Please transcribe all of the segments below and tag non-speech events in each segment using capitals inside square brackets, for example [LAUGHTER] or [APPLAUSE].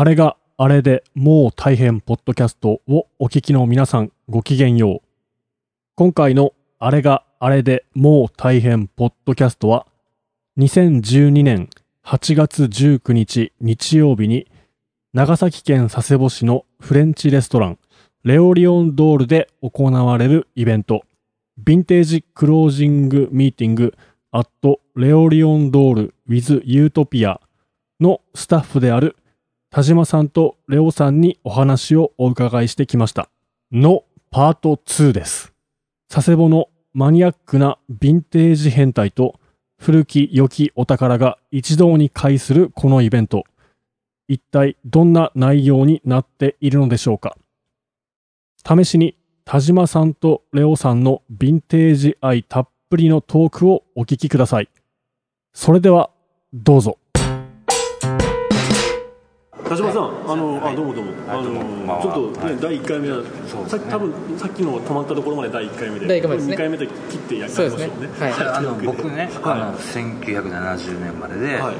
あれがあれでもう大変ポッドキャストをお聞きの皆さんごきげんよう。今回のあれがあれでもう大変ポッドキャストは2012年8月19日日曜日に長崎県佐世保市のフレンチレストランレオリオンドールで行われるイベントヴィンテージクロージングミーティングアットレオリオンドール with ユートピアのスタッフである田島さんとレオさんにお話をお伺いしてきました。のパート2です。佐世保のマニアックなヴィンテージ変態と古き良きお宝が一堂に会するこのイベント。一体どんな内容になっているのでしょうか試しに田島さんとレオさんのヴィンテージ愛たっぷりのトークをお聞きください。それではどうぞ。田島さん、あの、あ、どうもどうも、あの、はちょっとね、はい第一回目は、さっき多分、さっきの止まったところまで第一回目で。第一回目ですね二回目で切ってやりましょうねそうですね。はいあの僕ね、はいあの1970年生まれで、はい。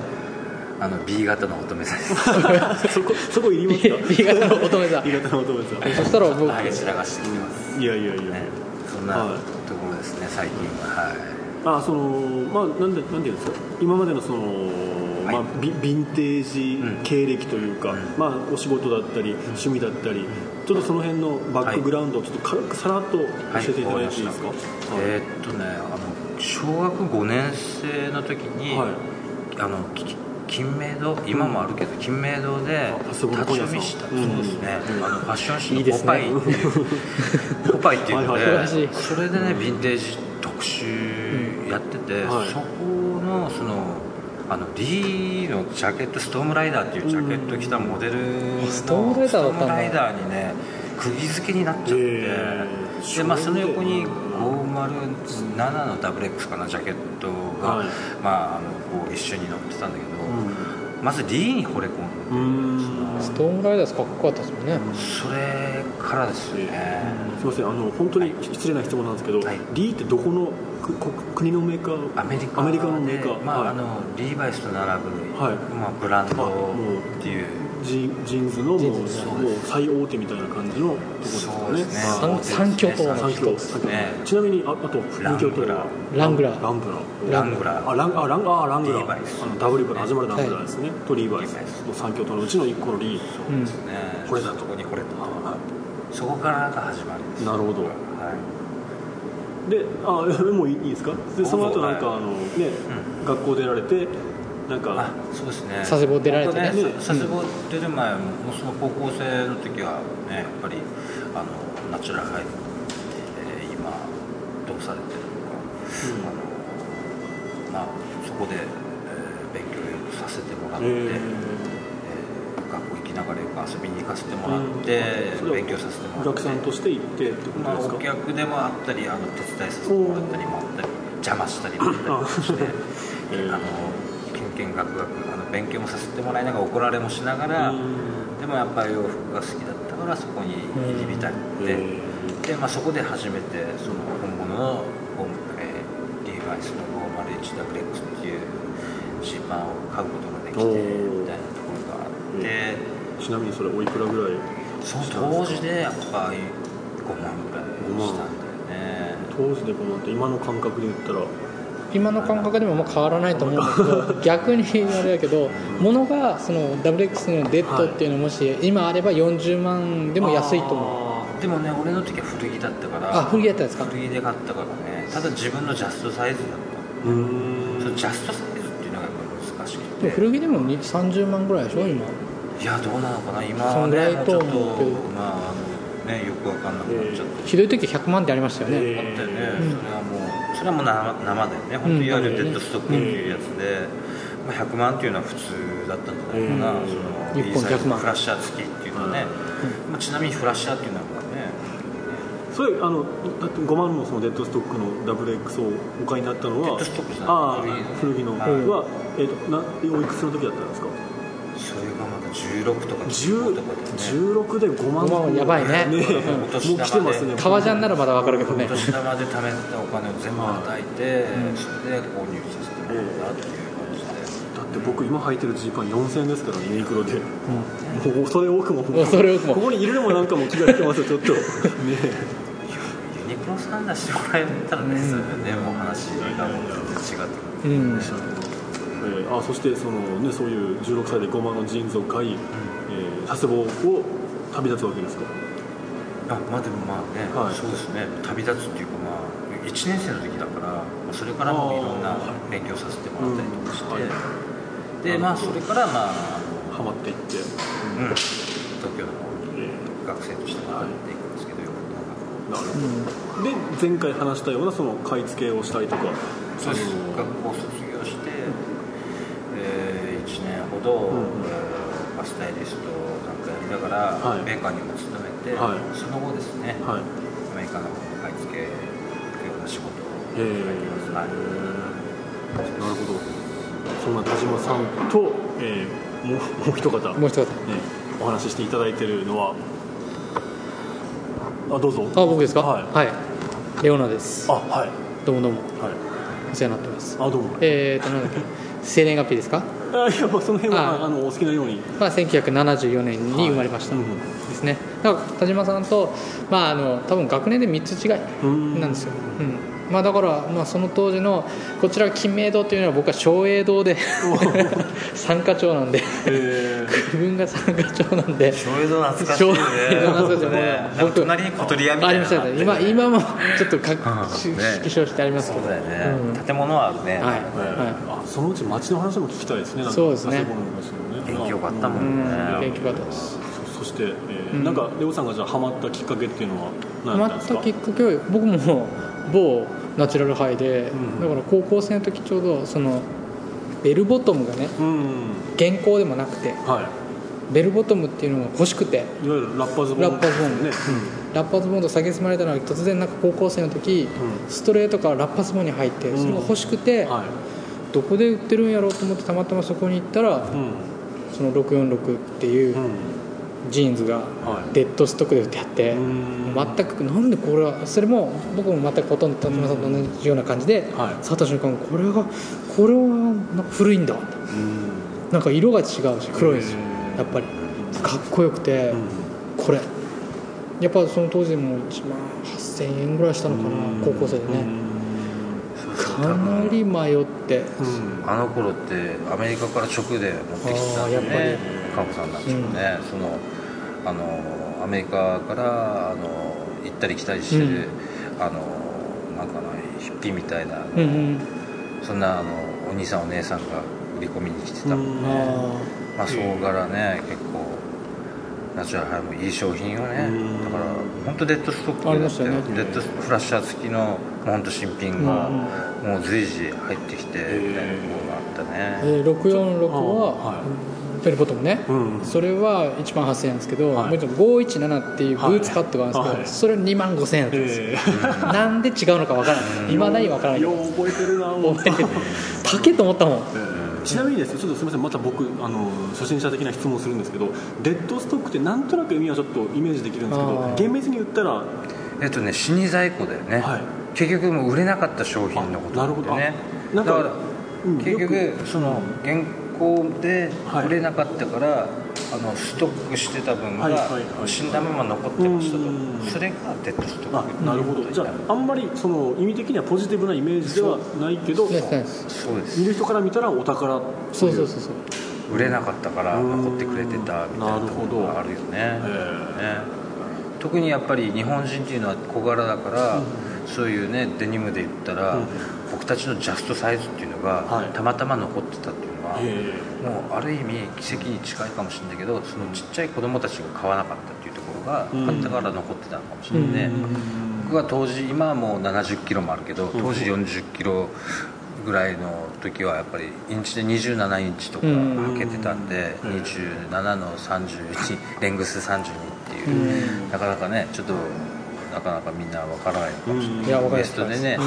あの B 型の乙女座です。[LAUGHS] そこ、そこいりますか？B 型の乙女座 B 型の乙女座。そしたら僕、ハゲ散らかしてます。いやいやいや。ね、そんなはいところですね、最近は。はい。あ、その、まあ、なんで、なんていうんですか？今までのその、まあ、ビヴィンテージ経歴というか、まあ、お仕事だったり、趣味だったり。ちょっとその辺のバックグラウンドをちょっと軽くさらっと教えていただいていいですか？えーっとね、あの小学5年生の時に、はい。あのき金明堂今もあるけど、金明堂で立ち読みした、そうですね、うん。あのファッション誌のポパイっていう [LAUGHS] ポパイっていうので、はいはい。はい。それでねヴィンテージ特集やってて、はい。そこのそのあの D のジャケットストームライダーっていうジャケット着たモデルのストームライダーにね釘付けになっちゃって、えー。でまあ、その横にうん507の WX かなジャケットが、はい。まあ、あのこう一緒に乗ってたんだけど、まず D に惚れ込うんんで、うん。ストームライダーズかっこよかったですもんね。それからですよね、すみませんあの本当に失礼な質問なんですけど、はい。D ってどこの国のメーカーアメリカ。アメリカのメーカー。でまあはい。あのリーバイスと並ぶ、はい。まあ、ブランドっていう。ジジーンズのもうもうズ最大手みたいな感じのとこですかね。そうですね。はい。三三巨頭の三強。ですねちなみにああとラングラングラー。ラングラー。ラングラー。あランあランあラングラー。あの W から始まるラングラーですね、とリーバイス。リーバイス。の三巨頭のうちの一個の Lee。うん。ね。これだと。そこに惚れたはそこからが始まりです。いなるほど。はいであ [LAUGHS] もういいですか？でその後なんかはい。あのね、学校出られてなんかあそうですね。佐世保出られてね。佐世保出る前もその高校生の時はねやっぱりあのナチュラルハイで、えー今どうされてるのか、あのまあそこで、えー勉強させてもらって、ええー学校行きなが遊びに行かせてもらって、勉強させてもおらって。客さんとして行ってってことまあ、ですか、お客でもあったりあの手伝いさせてもらったりもあったり邪魔したりもあったりしてえー [LAUGHS] あのけんけんがくがくあの勉強もさせてもらいながら怒られもしながらでもやっぱり洋服が好きだったからそこに入り浸ってえで、まあ、そこで初めてその本物の本、えーリーバイスの 501WX っていうジーパンを買うことができてみたいなところがあって。ーちなみにそれおいくらぐらいその当時でやっぱり5万ぐらいしたんだよね。当時で5万って今の感覚で言ったら？今の感覚でもまあ変わらないと思うんだけど [LAUGHS] 逆にあれだけど物がその WX のデッドっていうのもし今あれば40万でも安いと思う。でもね俺の時は古着だったからあ古着だったんですか？古着で買ったからね。ただ自分のジャストサイズだっうーん。たそのジャストサイズっていうのがやっぱり難しくて。古着でもに30万ぐらいでしょ今いやどうなのかな今はそんぐらいねちょっとまああのねよくわかんなくなっちゃって、ひどい時100万ってありましたよね、えあったよね、うん。それはもうそれはもう生生だよね本当いわゆるデッドストックっていうやつで、まあ、100万っていうのは普通だったんじゃないかな、うん。その一本いいサイズ100万。フラッシャー付きっていうのはね、まあ、ちなみにフラッシャーっていうのはね。それあのだって5万のそのデッドストックの WX をお買いになったのはデッドストックじゃない。ああ古着の。はい。は、えー、となおいくつの時だったんですか？16とか10 15とかでね。16で5万。5万はやばいね。ねうん [LAUGHS] もう来てますね。革ジャンならまだわかるけどね。お年玉で貯めたお金を全部はたいて、それで購入させてもらったっていう感じで、だって僕今履いてるジーパン4000円ですからねユニクロで、もう恐れ多くも。恐れ多くも。ここにいるのもなんかもう気が引けますよちょっと。[LAUGHS] ねユニクロさん出してもらえたらね、それでねもう話がもう全然違ってくるうんえーあそしてその、ね、そういう16歳で5万のジーンズを買い、えー佐世保を旅立つわけですか？あまあでもまあね、はい。そうですね。旅立つっていうかまあ1年生の時だからまあそれからもいろんな勉強させてもらったりとかして、うんはい。でまあそれからまああハマっていって、の、うん、東京の方にえ学生として回っていくんですけど、よくーなるほど、で前回話したようなその買い付けをしたりとかそうです。学校卒業して、え1年ほど、うんえーバスタイリストなんかやりながら、はい。メーカーにも勤めて、はい。その後ですね、はい。アメリカの買い付け行くような仕事をへやってます、ーはい。なるほど。そんな田島さんと、えーもうもう一方、ね、もう一方。お話ししていただいてるのは。あどうぞ。あ僕ですか？はい。はい。レオナです。あはい。どうもどうも。はい。お世話になってます。あどうも。えーとなんだっけ？生年月日ですか？あいやまあその辺はああ。のお好きなように。まあ1974年に生まれました、はいですね。だから田島さんとまああの多分学年で3つ違いうん。なんですよ、うんまあ、だから、まあ、その当時のこちらが金明堂というのは僕は松栄堂で [LAUGHS] 参加長なんでえ。自分が参加長なんで小江戸懐かしい。ね懐かしいね。ねなんか隣に小鳥屋みたいな。ありましたね。今今もちょっとかうん。ね。縮小してありますけどそうだよね、うん建物はあるね、はい、ーはあそのうち町の話も聞きたいですねそうですね佐世保の話もね元気よかったもんんね、ん、元気よかったですそそして、えーうんなんかレオさんがじゃあハマったきっかけっていうのはハマった何だったんですかきっかけは僕も某ナチュラルハイで、うん。だから高校生の時ちょうどそのベルボトムがねうん。原稿でもなくてはベルボトムっていうのが欲しくていいわゆるラッパーズボンラッパーズボンね。ラッパーズボンまれたのは突然なんか高校生の時、うストレートからラッパーズボンに入ってうん。それが欲しくて、どこで売ってるんやろうと思ってたまたまそこに行ったらうん。その646っていううんジーンズがはい。デッドストックで売ってあって、うん。全くなんでこれはそれも僕も全くほとんど辰巳さんと同じような感じで、はい。触った瞬間これがこれはなんか古いんだ。うん。なんか色が違うし黒いんですよやっぱり。かっこよくて、うん。これ。やっぱその当時でも1万8000円ぐらいしたのかな高校生でね。かなり迷って。うん。あの頃ってアメリカから直で持ってきてたんであーやねっカ子さんなんですよね、そのあのアメリカからあの行ったり来たりしてる、あのなんかなヒッピーみたいな、うんうん。そんなあのお兄さんお姉さんが売り込みに来てたもんね、あまあそこからね結構ナチュラルハイもいい商品をねうん。だから本当デッドストックありましたよね。デッドフラッシャー付きの本当新品がもう随時入ってきてみたいなところがあったーねで646あははベルボトムね、うん。それは1万8000円なんですけど、はい。もう一つ517っていうブーツカットがあるんですけど、はい。それ2万5000円だったんですよ、えなんで違うのかわからないいまだにわからない。ーよう覚えてるな覚えてる高えと思ったもん。ちなみにですねちょっとすみませんまた僕あの初心者的な質問をするんですけどデッドストックってなんとなく意味はちょっとイメージできるんですけど厳密に言ったら？えっとね死に在庫だよね、はい。結局もう売れなかった商品のことなるほど。ねあなんかだからうん結よ局その原稿ではい。売れなかったから、あのストックしてた分がはいはいはい死んだまま残ってましたと、うん。それがデッドストッあクなるほど。じゃああんまりその意味的にはポジティブなイメージではないけどそうです。見る人から見たらお宝そうそうそうそう。売れなかったからうん。残ってくれてたみたいなところがあるよね。えね。特にやっぱり日本人っていうのは小柄だから、そういうねデニムで言ったら、うん。僕たちのジャストサイズっていうのが、はい。たまたま残ってたっていう。のもうある意味奇跡に近いかもしれないけどそのちっちゃい子供たちが買わなかったっていうところが、うん。買ったから残ってたのかもしれないね、うん。僕が当時今はもう7 0キロもあるけど当時4 0キロぐらいの時はやっぱりインチで27インチとかうん。履けてたんで、うん。27の31レングス32っていう、なかなかねちょっとなかなかみんなわからないのかもしれない、いやわかウエります。ストでね、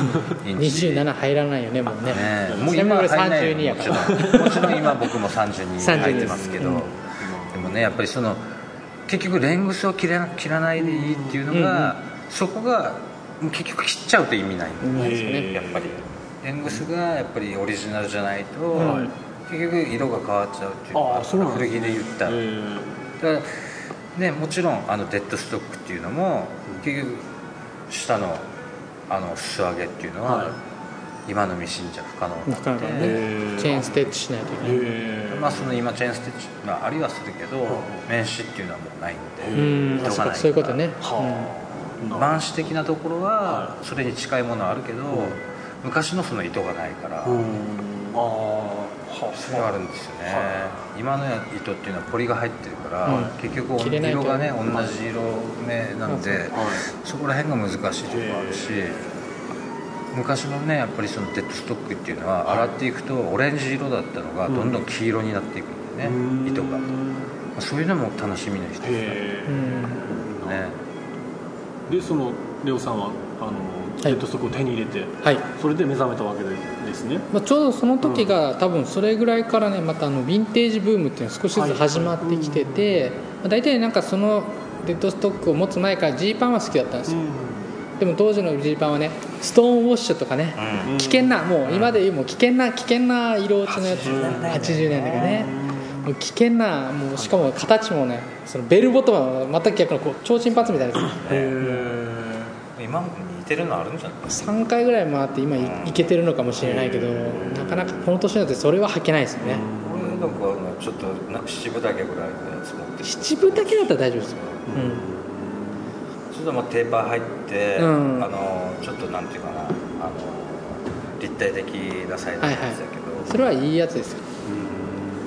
インチ27入らないよねもうね。ねもう今は入んない32やから。んもちろん今僕も32 32入ってますけど、うん。でもねやっぱりその結局レングスを切ら切らないでいいっていうのが、そこが結局切っちゃうと意味ないんですよねやっぱり。レングスがやっぱりオリジナルじゃないと、はい結局色が変わっちゃうっていうの古着で言っただからねもちろんあのデッドストックっていうのも結局下のあの素上げっていうのは、はい。今のミシンじゃ不可能なかなかねへえチェーンステッチしないといけない。まあその今チェーンステッチ、まあ、ありはするけど面紙っていうのはもうないんでうん。糸がないそういうことね。はあ満紙的なところははそれに近いものはあるけど、昔のその糸がないから、うん。ああはそれはあるんですよね、今の糸っていうのはポリが入ってるから、うん結局色がね同じ色目なんで、はい。そこら辺が難しいところもあるし昔のねやっぱりそのデッドストックっていうのは洗っていくとオレンジ色だったのがどんどん黄色になっていくんだよね、糸が、まあそういうのも楽しみの一つだねへうん。えでそのレオさんはあのデッドストックを手に入れて、はい。それで目覚めたわけでですね。まあ、ちょうどその時が、多分それぐらいからねまたあのヴィンテージブームっていうのが少しずつ始まってきてて、まあ、大体なんかそのデッドストックを持つ前からジーパンは好きだったんですよ、でも当時のジーパンはねストーンウォッシュとかね、うん。危険なもう今で言うもう危険な危険な色落ちのやつ。80年代がね。もう危険なもうしかも形もねそのベルボトムは全く逆のこう超人パンツみたいなやつ。今も似てるのあるんじゃない？3回ぐらい回って今いいけてるのかもしれないけどなかなかこの年になってそれは履けないですよね。俺なんかちょっとな七分丈ぐらいのやつ持ってて。七分だけだったら大丈夫ですよ、ちょっとまあテーパー入って、うん。あのちょっとなんていうかなあの立体的なサイズのやつだけど、うん、それはいいやつですよ。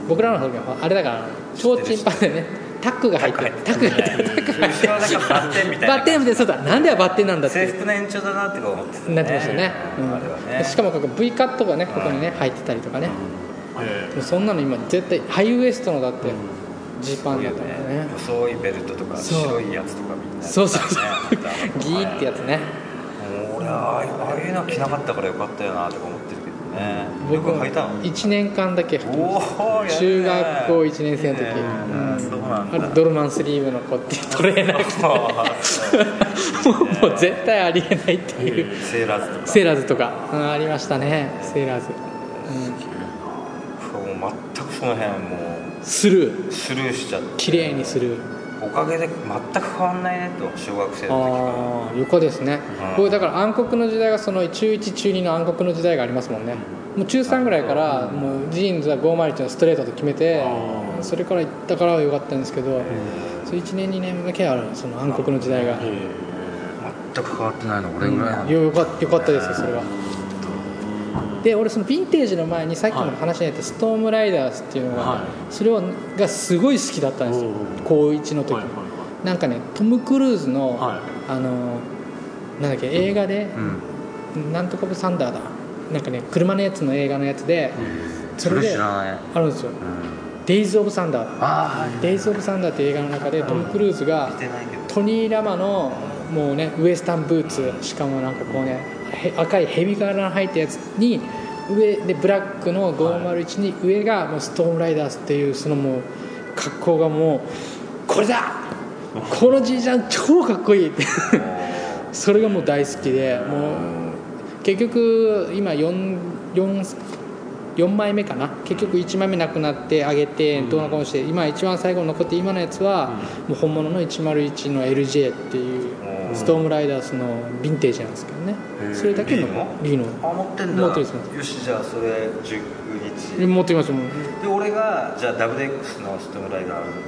僕らの時はあれだから超チンパンでねタックが入ってる。タックが入ってる。タックが入って後ろはなんかバッテンみたいなるバッテンでそうだなんでバッテンなんだって制服の延長だなって思ってた、ね、なってましたね、しかもここ V カットがねここにね入ってたりとかね、そんなの今絶対ハイウエストのだってジーパンだったからね細いベルトとか白いやつとかみんなそうそうそう。ね。ギーってやつね。俺はああいうの着なかったからよかったよなとか思ねよ僕く履いたの？1年間だけ履きました中学校1年生の時、うん。そうなんドルマンスリーブの子っていうトレーナー。着 [LAUGHS] てもう絶対ありえないっていう。セーラーズとか。セーラーズとか、うんありましたね。セーラーズ、もう全くその辺もう。ん、スルー。うスルーしちゃって。綺麗にスルー。おかげで全く変わんないねと小学生の時から。ああ横ですね、うん。僕だから暗黒の時代がその中1中2の暗黒の時代がありますもんね。もう中3ぐらいからもうジーンズは501のストレートと決めてそれから行ったからは良かったんですけどそれ1年2年だけあるその暗黒の時代が。え全く変わってないの俺ぐらいなの、よよかったよかったですよそれはで俺そのヴィンテージの前にさっきも話にあったストームライダースっていうのが、はい。それをがすごい好きだったんですよ。高1の時、はいはいなんかねトム・クルーズの、はい。あのなんだっけ映画でうん。なんとかブサンダーだ。なんかね車のやつの映画のやつでそそれれで知らない、あるんですよ。うん、「デイズ・オブ・サンダー」デイズ・オブ・サンダーっていう映画の中でトム・クルーズがトニー・ラマのもうねウエスタンブーツしかもなんかこうねへ赤いヘビ柄の入ったやつに上でブラックの501に上がもうストームライダースっていうそのもう格好がもうこれだ！このじいちゃん超かっこいい！って。[LAUGHS] それがもう大好きでもう結局今 4, 4, 4枚目かな？結局1枚目なくなってあげてどうなかもして今一番最後に残って今のやつはもう本物の101の LJ っていううんストームライダースのヴィンテージなんですけどね。それだけのの B のあ持ってんだ。持ってるんです。よしじゃあそれ19日持ってきますもんで俺がじゃあ WX のストームライダーあるので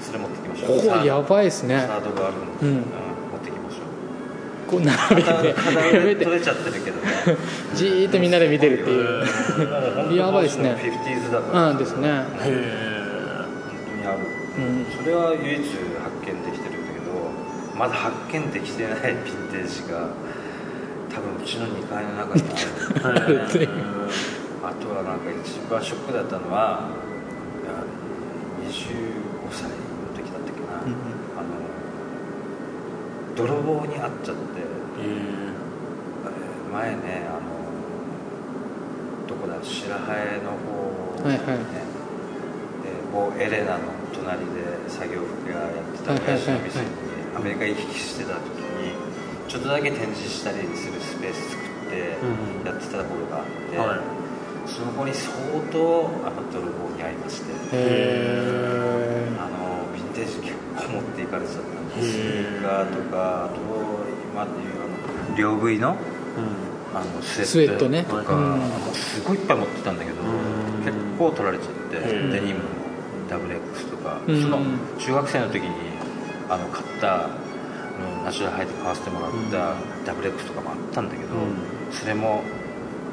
それ持ってきましょう。ここやばいですね。サードがあるので、うん。持ってきましょうこう並べて。[LAUGHS] 片並べて腕取れちゃってるけどね。[LAUGHS] じーっとみんなで見てるっていう。やばいですね。フィフティーズだから。うんですね。へ本当にある。うん。それは唯一発見できてるんだけどまだ発見できてないヴィンテージが多分うちの2階の中にある。あとはなんか一番ショックだったのはいや25歳の時だったっけな、うんあの泥棒に遭っちゃって。え前ねあのどこだ白羽の方はいはい。エレナの隣で作業服屋やってた親父の店にアメリカ行き来してた時にちょっとだけ展示したりするスペース作ってうんやってたところがあって、はい。その子に相当あの泥棒に遭いましてへあのヴィンテージ結構持っていかれちゃったんです。スニーカーとかあと今でいうあの両食いのあのススウェットね。とか、うん。もうすごいいっぱい持ってたんだけど、ん。結構取られちゃって、うんデニムのダブル X とか、うん。その中学生の時にあの買ったナチュラルハイで買わせてもらったダブル X とかもあったんだけど、うん。それも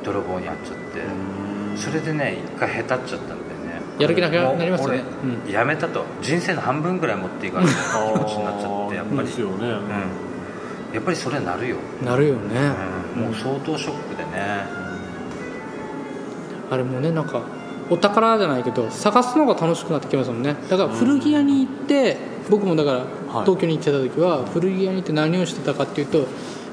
泥棒に遭っちゃって、それでね一回へたっちゃったんだよね。やる気なくなりますよね。もう俺やめたと。人生の半分ぐらい持っていかれる気持ちになっちゃってやっぱり、ですよね、うん、やっぱりそれなるよ、なるよね、うん、もう相当ショックでね、あれもねなんかお宝じゃないけど探すのが楽しくなってきますもんね。だから古着屋に行って僕もだから東京に行ってた時は古着屋に行って何をしてたかっていうとや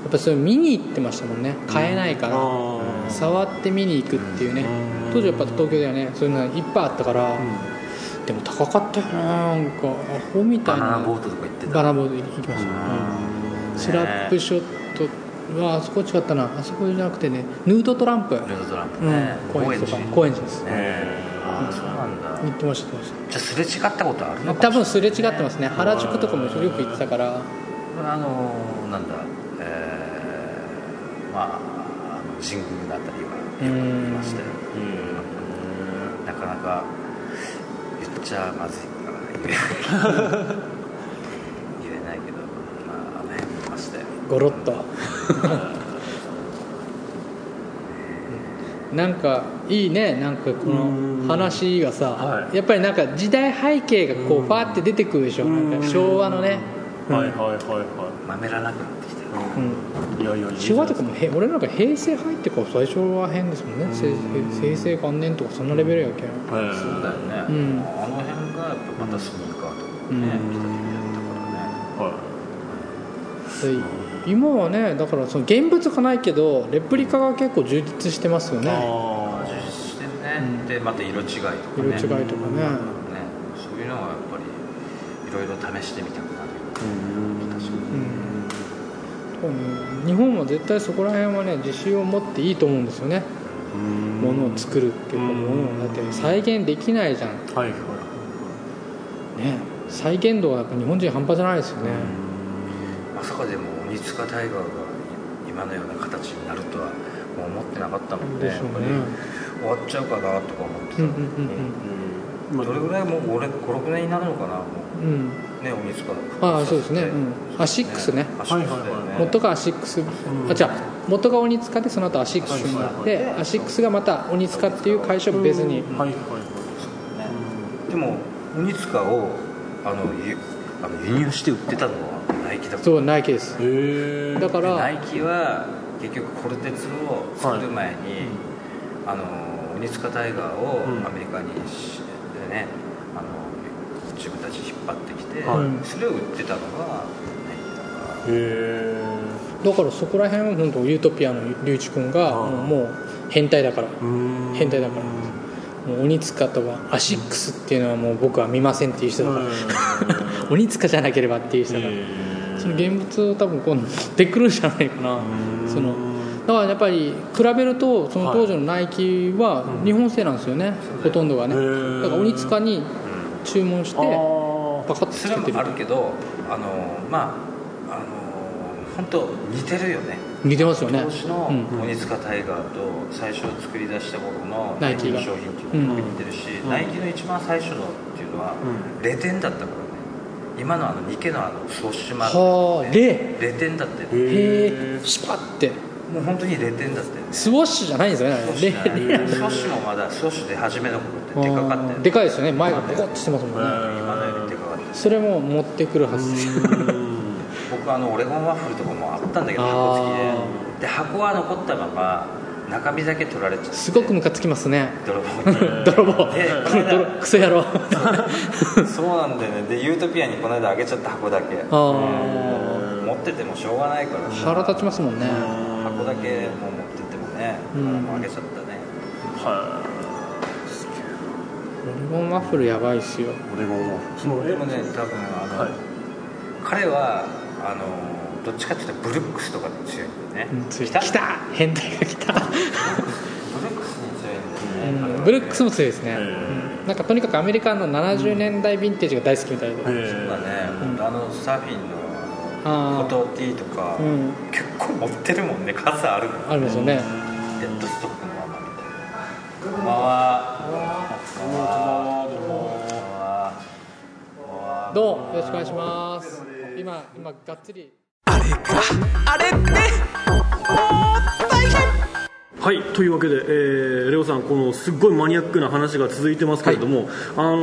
っぱそれ見に行ってましたもんね。買えないから。あ触って見に行くっていうね。うん。当時やっぱ東京ではね。そういうのがいっぱいあったから。でも高かったよねなんかアホみたいな。バナナボートとか行ってた。バナナボート行きましたうん。スラップショットはあそこ違ったな。あそこじゃなくてねヌードトランプ。ルードトランプうん。ね、高円寺とか高高円寺です。ね行ってましたじゃあすれ違ったことあるのかもし分すれ違ってますね。原宿とかもよく行ってたから。あのなんだえー、まああの神宮のあたりはよく行きましたよ。なかなか言っちゃまずいから言えない言えないけどまああの辺行きましたよ。ゴロッとなんかいいねなんかこの話がさ、はい。やっぱりなんか時代背景がこうファーって出てくるでしょ。なんか昭和のね、はいはいはいはまめらなくなってきてるうん、いいやいやいい昭和とかもへ俺なんか平成入ってから最初は変ですもんね、せ平成元年とかそんなレベルやけん、はいそうだよね、うん。あの辺がやっぱまたスニーカーとかうん。ね、来た時だったからね。はい。で今はねだからその現物がないけどレプリカが結構充実してますよね。あ充実してるね、うん。でまた色違いとかね。色違いとかね。ねそういうのはやっぱりいろいろ試してみたくなるうん確かにうん。日本は絶対そこら辺はね自信を持っていいと思うんですよね。ものを作るっていうかうん。ものをだって再現できないじゃん。はいはい。ね。再現度はやっぱ日本人半端じゃないですよね。まさかでもタイガーが今のような形になるとはもう思ってなかったもんね。でねやっぱり終わっちゃうかなとか思ってた。うんうんうんうん。どれぐらいもう俺56年になるのかなもう。んうん。うね鬼塚ああそうですね。うん。アシックスね。アシックスだよね。元がアシックス、あじゃあ元が鬼塚でその後アシックスになって、はいはいはい。アシックスがまた鬼塚っていう会社を別に、はいはいはいねでも鬼塚をあのゆあの輸入して売ってたのはナイキだそうナイキです。だからでナイキは結局コルテツを作る前に、あの鬼塚タイガーをうん。アメリカにしでねあの自分たち引っ張ってきて、はい。それを売ってたのがナイキだから。へえだからそこら辺は本当ユートピアの龍一君がもうもう変態だから。うん。変態だから。もう鬼塚とかアシックスっていうのはもう僕は見ませんっていう人だから鬼塚じゃなければっていう人だからその現物を多分こう持ってくるんじゃないかな。そのだからやっぱり比べるとその当時のナイキは日本製なんですよね、ほとんどがね。だから鬼塚に注文してあパカッとつけてる。あるけどあのまああの本当似てるよね。似てますよね。当時のうん。鬼塚タイガーと最初作り出した頃のナイキが。の商品っていうのも似てるし、ナイキの一番最初のっていうのは、うレテンだったからね今のあのニケのあのソッシュマはあレ。レテンだってへへえ。シパって。もう本当にレテンだってね。スウォッシュじゃないんですよねレレソッシュもまだソッシュで初めの頃ってでかかったよねでかいですよね。前がボコッとしてますもんね。今のよりでかかったそれも持ってくるはず僕あのオレゴンワッフルとかもあったんだけど箱付きで。で箱は残ったまま中身だけ取られちゃって。すごくムカつきますね。泥棒に。泥棒。で [LAUGHS] このクソ野郎。[LAUGHS] そうなんだよね。でユートピアにこの間あげちゃった箱だけ。あ持っててもしょうがないからあ腹立ちますもんね。箱だけもう持ってってもね、うん。もうあげちゃったね。はオレゴンワッフルやばいっすよ。いオレゴンはそのでもね多分あの、はい。彼はあのどっちかっていうとブルックスとかで強いんだよね、うんつい。来た？来た。変態が来た。ブブルックスに強いんですね、うんブルックスも強いですね、なんかとにかくアメリカの70年代ヴィンテージが大好きみたいで、へそうだね、うんあのサーフィンのあフォト T とか、あうん。結構持ってるもんね。数あるあるんですよね。デッドストックのままみたいな。こんばんは。どうもこんばんは。どうも。よろしくお願いします。今今がっつりはいというわけで、えーレオさんこのすっごいマニアックな話が続いてますけれども、あの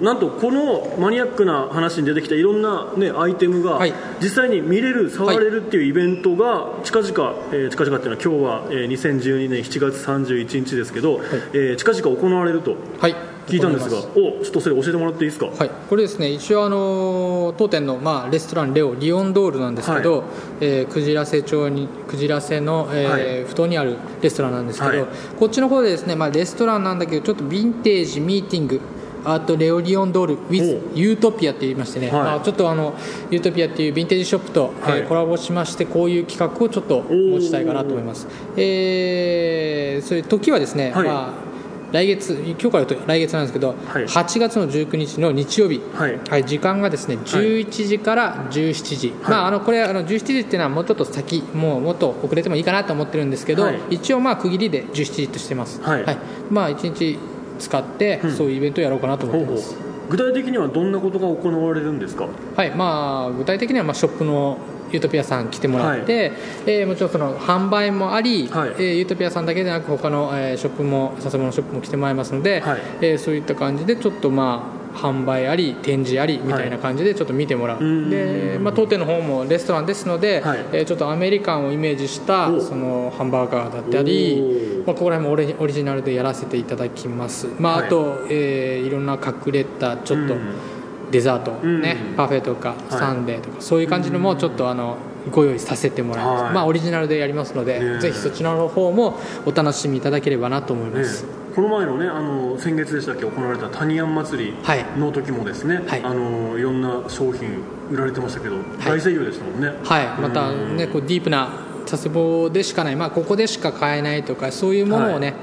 ーなんとこのマニアックな話に出てきたいろんな、ね、アイテムが、はい。実際に見れる触れるっていうイベントが近々、えー近々っていうのは今日は、えー2012年7月31日ですけど、えー近々行われると。はい聞いたんですがおちょっとそれ教えてもらっていいですか、はい、これですね一応あの当店の、まあ、レストランレオリオンドールなんですけど、えークジラ瀬町にクジラ瀬の、えーはい。埠頭にあるレストランなんですけど、はい。こっちの方でですね、まあ、レストランなんだけどちょっとヴィンテージミーティングアートレオリオンドール with ユートピアって言いましてね、はい。まあ、ちょっとあのユートピアっていうヴィンテージショップと、はい。えーコラボしましてこういう企画をちょっと持ちたいかなと思います、えー、それ時はですね、はい。まあ来月今日からと来月なんですけど、はい。8月の19日の日曜日、はい。時間がですね11時から17時、はい。まあ、あのこれあの17時っていうのはもうちょっと先もうもっと遅れてもいいかなと思ってるんですけど、はい。一応まあ区切りで17時としてます、はい。まあ1日使ってうん。そういうイベントをやろうかなと思ほうほう。ってます、具体的にはどんなことが行われるんですか？はい。まあ、具体的にはまあショップのユートピアさん来てもらって、えーもちろんその販売もあり、はい。えーユートピアさんだけでなく他の、えーショップも佐世保のショップも来てもらいますので、はい。えーそういった感じでちょっとまあ販売あり展示ありみたいな感じでちょっと見てもらう、うん。で、まあ、当店の方もレストランですので、はい。えーちょっとアメリカンをイメージしたお。そのハンバーガーだったりまあ、ここら辺もオリオリジナルでやらせていただきます、まあ、はい。あと、えーいろんな隠れたちょっと、うんデザート、うん。ねパフェとかい。サンデーとか、そういう感じのもちょっとあのご用意させてもらいます、はい。まあ、オリジナルでやりますので、ねぜひそちらの方もお楽しみいただければなと思いまねす、この前のねあの先月でしたっけ行われたタニヤン祭りはい。の時もですね、はい。あのいろんな商品売られてましたけど、大盛況でしたもんね。はい、またねこうディープな佐世保でしかない、まあ、ここでしか買えないとかそういうものをね、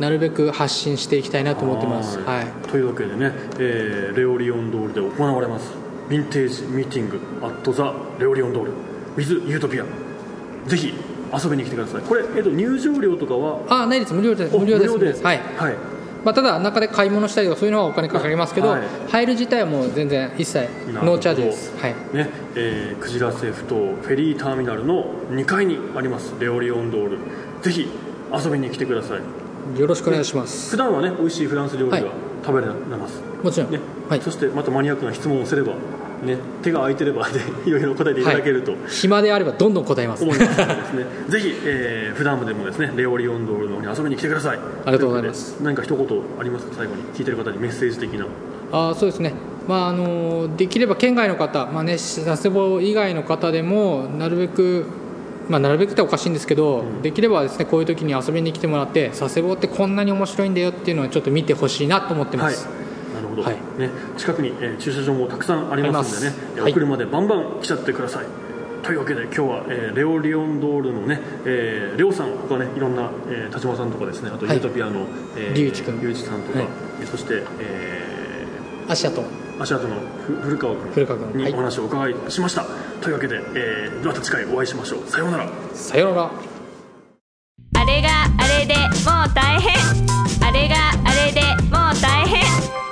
なるべく発信していきたいなと思ってます、ははい。いというわけでね、えーレオリオンドールで行われます。ヴィンテージミーティングアットザレオリオンドール with ユートピアぜひ遊びに来てください。これ、えっと、入場料とかは？あないです。無料です。お無料です。はい。はい。まあ、ただ中で買い物したりとかそういうのはお金かかりますけど、はい。入る自体はもう全然一切ノーチャージです。はい。ねえー、クジラセフ島フェリーターミナルの2階にありますレオリオンドールぜひ遊びに来てください。よろしくお願いします。普段はね美味しいフランス料理がはい。食べられます、もちろん、ねはい。そしてまたマニアックな質問をすれば、ね、手が空いてればで [LAUGHS] いろいろ答えていただけると。暇であればどんどん答えます。思います。のでですね。[LAUGHS] ぜひ、えー普段でもですねレオリオンドールの方に遊びに来てください。ありがとうございます。何か一言ありますか？最後に聞いてる方にメッセージ的な。あーそうですね、まあ、あのできれば県外の方、まあね、佐世保以外の方でもなるべく、まあ、なるべくっておかしいんですけど、できればですねこういう時に遊びに来てもらって佐世保ってこんなに面白いんだよっていうのをちょっと見てほしいなと思ってます、はいなるほど、はい、ね、近くに、えー、駐車場もたくさんありますのでね、お車でバンバン来ちゃってください。というわけで今日は、えー、レオ・リオンドールのね、えー、レオさん他ねいろんな、えー、田島さんとかですねあとユートピアの、はいえー、リュウジ君。リュウジさんとか、はい、そして、えー、アシアと。アシアとの古川君古川君。にお話をお伺いしました、はい、というわけで、えー、また次回お会いしましょう。さようなら。さようなら。あれがあれでもう大変。あれがあれでもう大変。